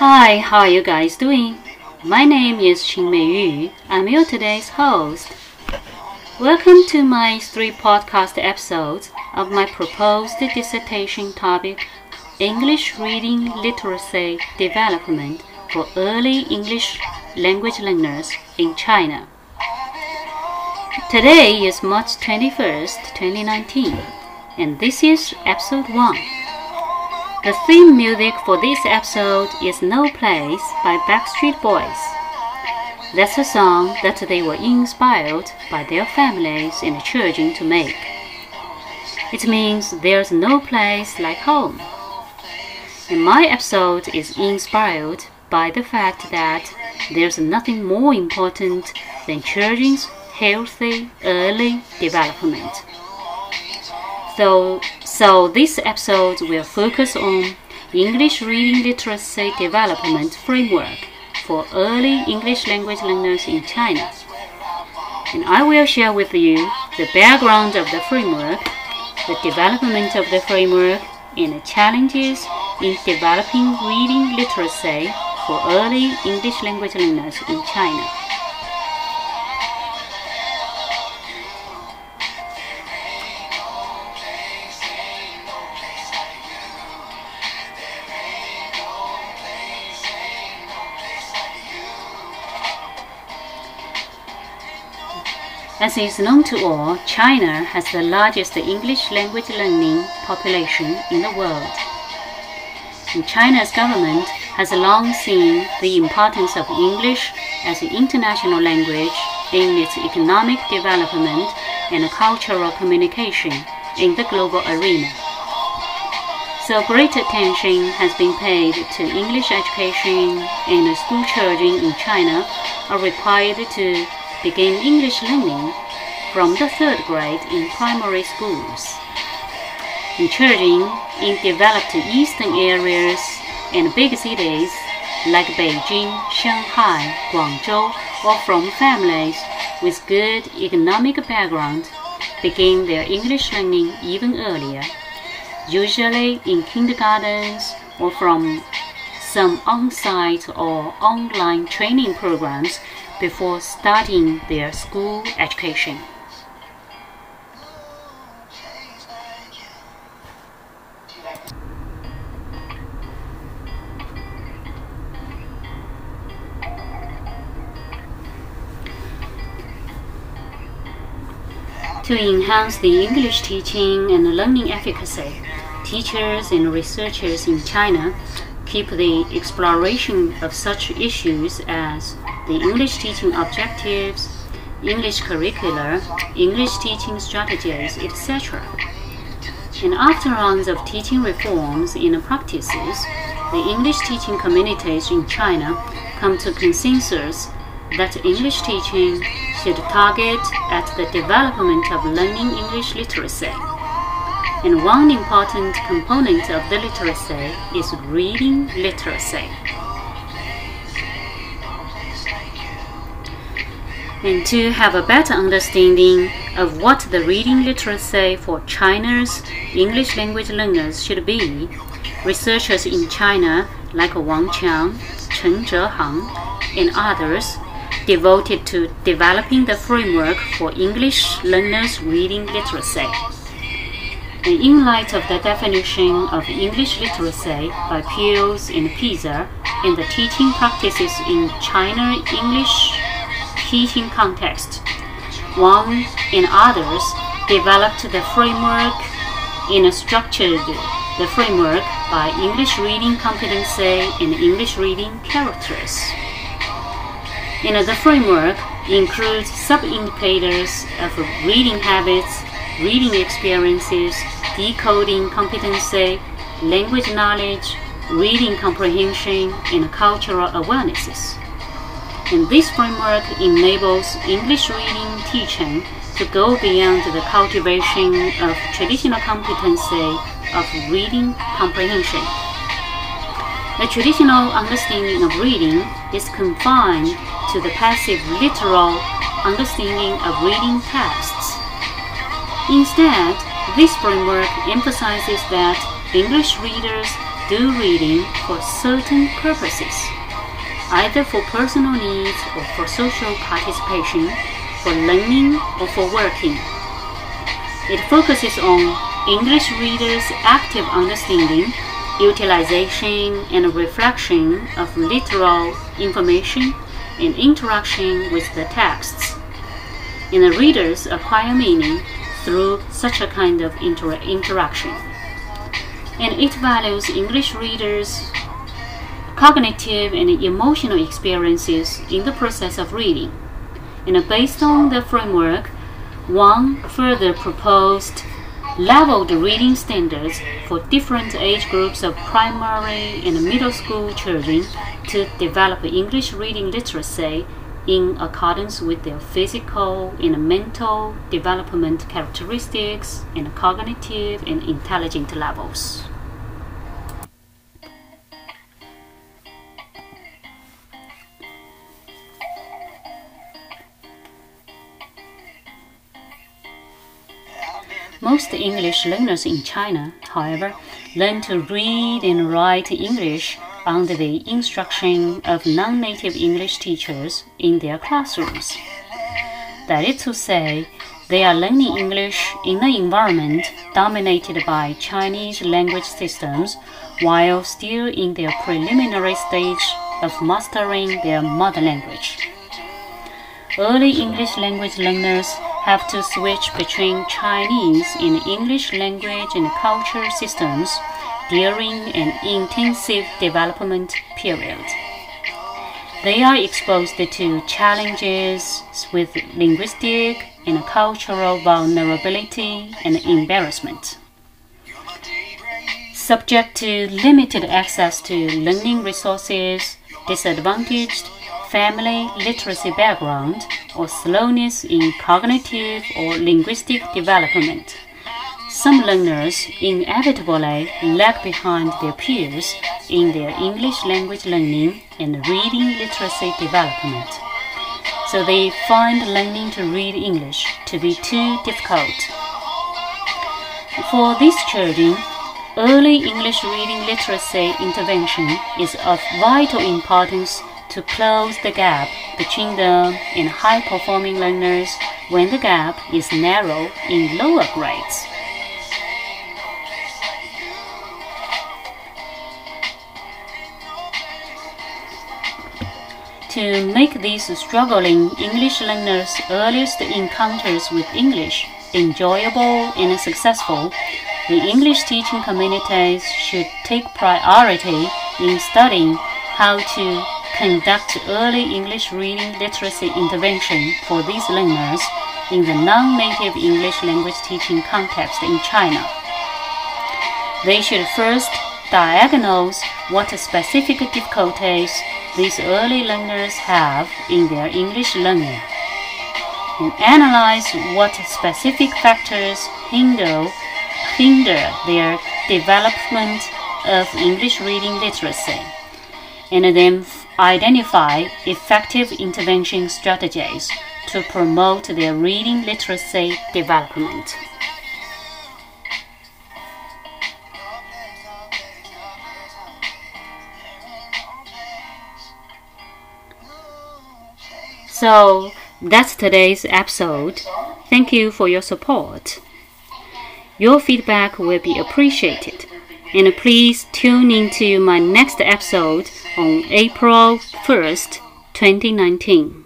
Hi, how are you guys doing? My name is Qingmei Yu. I'm your today's host. Welcome to my three podcast episodes of my proposed dissertation topic English Reading Literacy Development for Early English Language Learners in China. Today is March 21st, 2019, and this is episode 1. The theme music for this episode is No Place by Backstreet Boys. That's a song that they were inspired by their families and children to make. It means there's no place like home. And my episode is inspired by the fact that there's nothing more important than children's healthy early development. So, so this episode will focus on English reading literacy development framework for early English language learners in China. And I will share with you the background of the framework, the development of the framework, and the challenges in developing reading literacy for early English language learners in China. As is known to all, China has the largest English language learning population in the world. And China's government has long seen the importance of English as an international language in its economic development and cultural communication in the global arena. So great attention has been paid to English education and school children in China are required to begin English learning from the third grade in primary schools. In children in developed eastern areas and big cities like Beijing, Shanghai, Guangzhou, or from families with good economic background begin their English learning even earlier, usually in kindergartens or from some on-site or online training programs before starting their school education. To enhance the English teaching and learning efficacy, teachers and researchers in China keep the exploration of such issues as the English teaching objectives, English curricula, English teaching strategies, etc. And after rounds of teaching reforms and practices, the English teaching communities in China come to consensus that English teaching should target at the development of learning English literacy. And one important component of the literacy is reading literacy. And to have a better understanding of what the reading literacy for China's English language learners should be, researchers in China like Wang Qiang, Chen Zehang, and others devoted to developing the framework for English learners' reading literacy. In light of the definition of English literacy by PIRLS and PISA and the teaching practices in China English teaching context, Wang and others developed the framework and structured the framework by English reading competency and English reading characters. And the framework includes sub-indicators of reading habits, reading experiences, decoding competency, language knowledge, reading comprehension, and cultural awarenesses. And this framework enables English reading teaching to go beyond the cultivation of traditional competency of reading comprehension. The traditional understanding of reading is confined to the passive literal understanding of reading texts. Instead, this framework emphasizes that English readers do reading for certain purposes, either for personal needs or for social participation, for learning or for working. It focuses on English readers' active understanding, utilization, and reflection of literal information and interaction with the texts. And the readers acquire meaning through such a kind of inter interaction. And it values English readers' cognitive and emotional experiences in the process of reading. And based on the framework, Wang further proposed leveled reading standards for different age groups of primary and middle school children to develop English reading literacy in accordance with their physical and mental development characteristics and cognitive and intelligent levels. Most English learners in China, however, learn to read and write English under the instruction of non native English teachers in their classrooms. That is to say, they are learning English in an environment dominated by Chinese language systems while still in their preliminary stage of mastering their mother language. Early English language learners have to switch between Chinese and English language and culture systems during an intensive development period. They are exposed to challenges with linguistic and cultural vulnerability and embarrassment. Subject to limited access to learning resources, disadvantaged family literacy background, or slowness in cognitive or linguistic development. Some learners inevitably lag behind their peers in their English language learning and reading literacy development. So they find learning to read English to be too difficult. For these children, early English reading literacy intervention is of vital importance to close the gap between them and high performing learners when the gap is narrow in lower grades. To make these struggling English learners' earliest encounters with English enjoyable and successful, the English teaching communities should take priority in studying how to conduct early English reading literacy intervention for these learners in the non-native English language teaching context in China. They should first diagnose what specific difficulties these early learners have in their English learning and analyze what specific factors hinder, hinder their development of English reading literacy and then identify effective intervention strategies to promote their reading literacy development. So that's today's episode. Thank you for your support. Your feedback will be appreciated. And please tune into my next episode on April 1st, 2019.